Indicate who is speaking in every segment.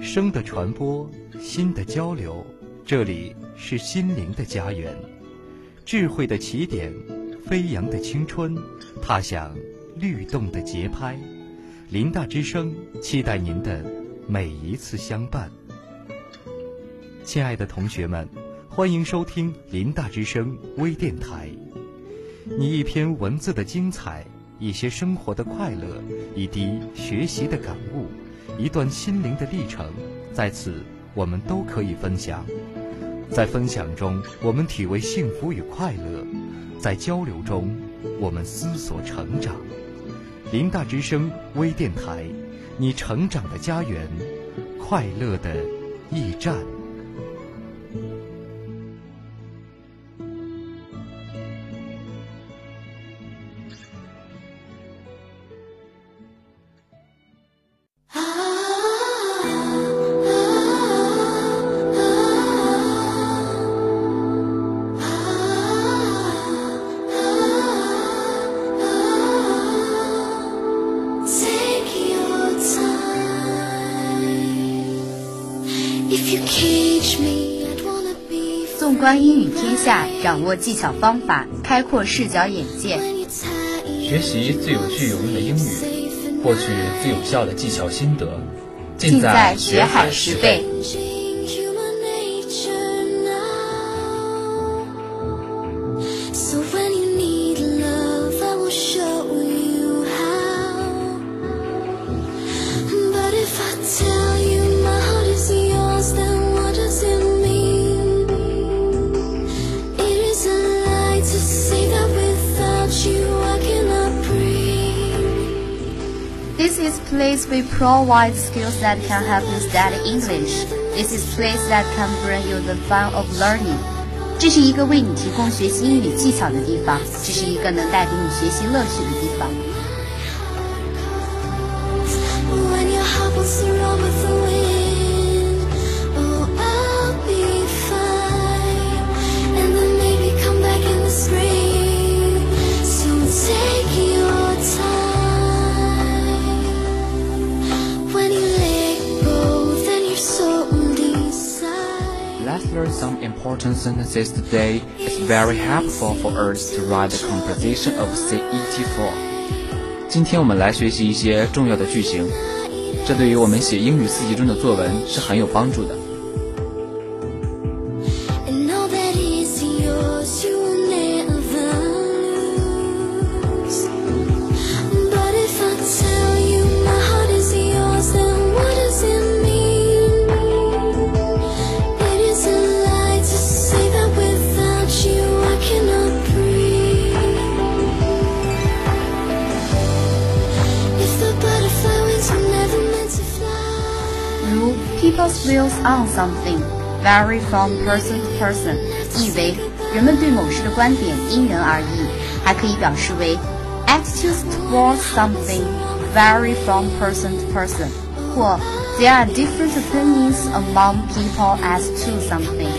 Speaker 1: 声的传播，心的交流，这里是心灵的家园，智慧的起点，飞扬的青春，踏响律动的节拍。林大之声，期待您的每一次相伴。亲爱的同学们，欢迎收听林大之声微电台。你一篇文字的精彩，一些生活的快乐，一滴学习的感悟。一段心灵的历程，在此我们都可以分享。在分享中，我们体味幸福与快乐；在交流中，我们思索成长。林大之声微电台，你成长的家园，快乐的驿站。
Speaker 2: 观英语天下，掌握技巧方法，开阔视角眼界，
Speaker 3: 学习最有趣有用的英语，获取最有效的技巧心得，
Speaker 2: 尽在学海十倍。place we provide skills that can help you study English. This is place that can bring you the fun of learning. 这是一个为你提供学习英语技巧的地方，这是一个能带给你学习乐趣的地方。
Speaker 3: 成 sentences today. is very helpful for us to write the composition of CET4. 今天我们来学习一些重要的句型，这对于我们写英语四级中的作文是很有帮助的。
Speaker 2: something vary from person to person，意为人们对某事的观点因人而异，还可以表示为 attitudes towards something vary from person to person，或 there are different opinions among people as to something。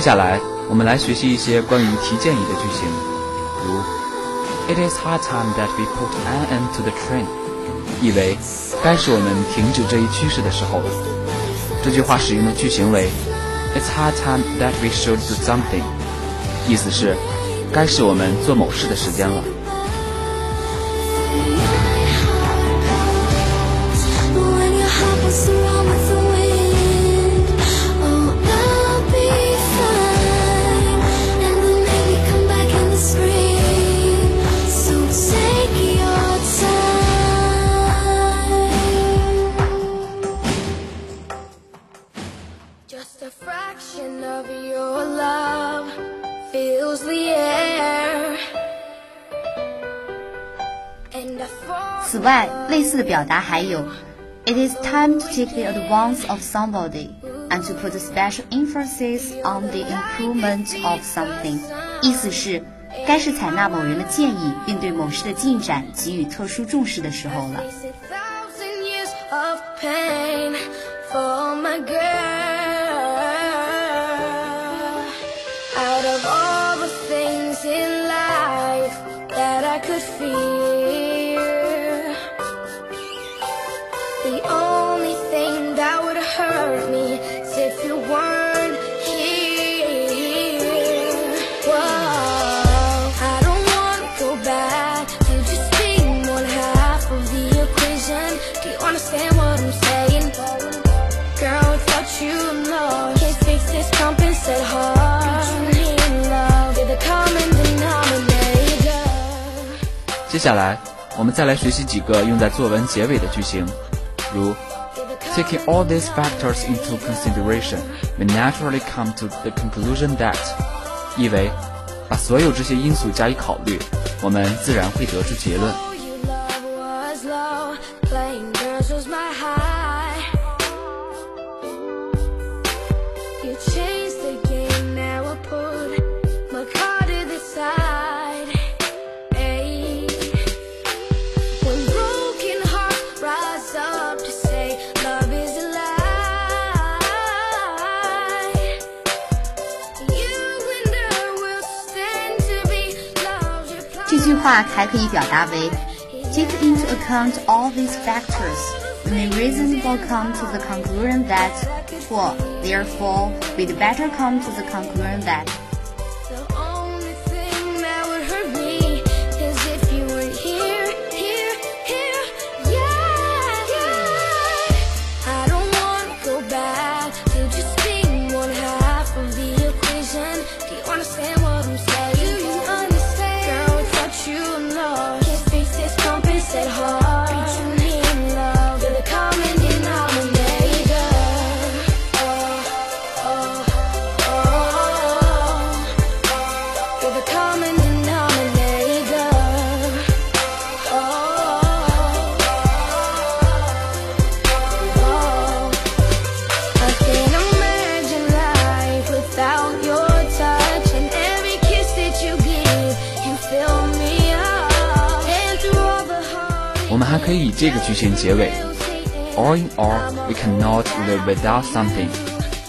Speaker 3: 接下来，我们来学习一些关于提建议的句型，如 "It is high time that we put an end to the train"，意为该是我们停止这一趋势的时候了。这句话使用的句型为 "It's high time that we should do something"，意思是该是我们做某事的时间了。
Speaker 4: 似的表达还有，It is time to take the advance of somebody and to put a special emphasis on the improvement of something。意思是，该是采纳某人的建议，并对某事的进展给予特殊重视的时候了。
Speaker 5: 接 下来，我们再来学习几个用在作文结尾的句型，如 Taking all these factors into consideration, we naturally come to the conclusion that，意为把所有这些因素加以考虑，我们自然会得出结论。
Speaker 4: 话还可以表达为 take into account all these factors. We may reasonably come to the conclusion that, or therefore, we'd better come to the conclusion that.
Speaker 5: 可以以这个句型结尾：All in all, we cannot live without something.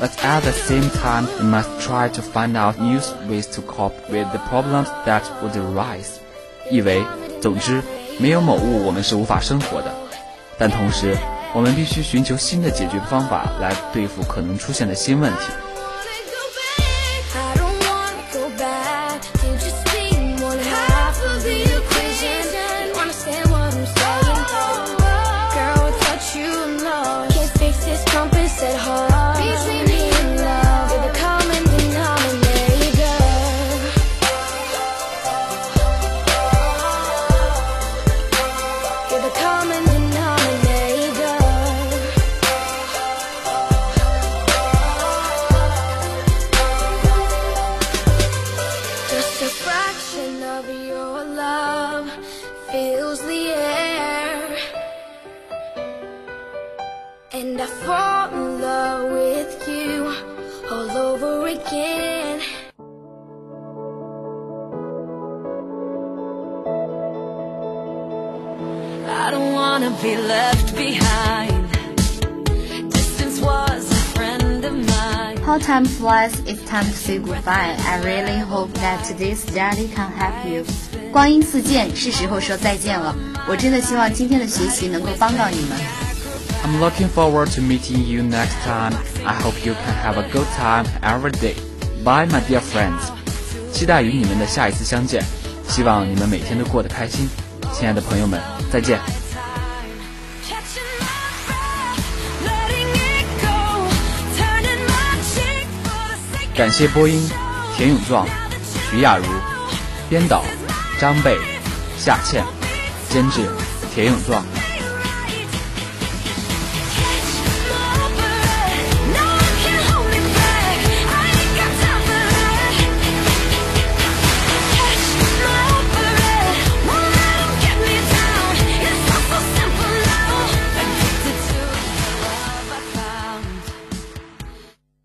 Speaker 5: But at the same time, we must try to find out new ways to cope with the problems that would arise. 意为，总之，没有某物我们是无法生活的，但同时，我们必须寻求新的解决方法来对付可能出现的新问题。
Speaker 4: How time flies, it's time to say goodbye. I really hope that today's study can help you. 光阴似箭，是时候说再见了。我真的希望今天的学习能够帮到你们。
Speaker 5: I'm looking forward to meeting you next time. I hope you can have a good time every day. Bye, my dear friends. 期待与你们的下一次相见，希望你们每天都过得开心。亲爱的朋友们，再见。 感谢播音田永壮、徐亚茹，编导张贝、夏倩，监制田永壮。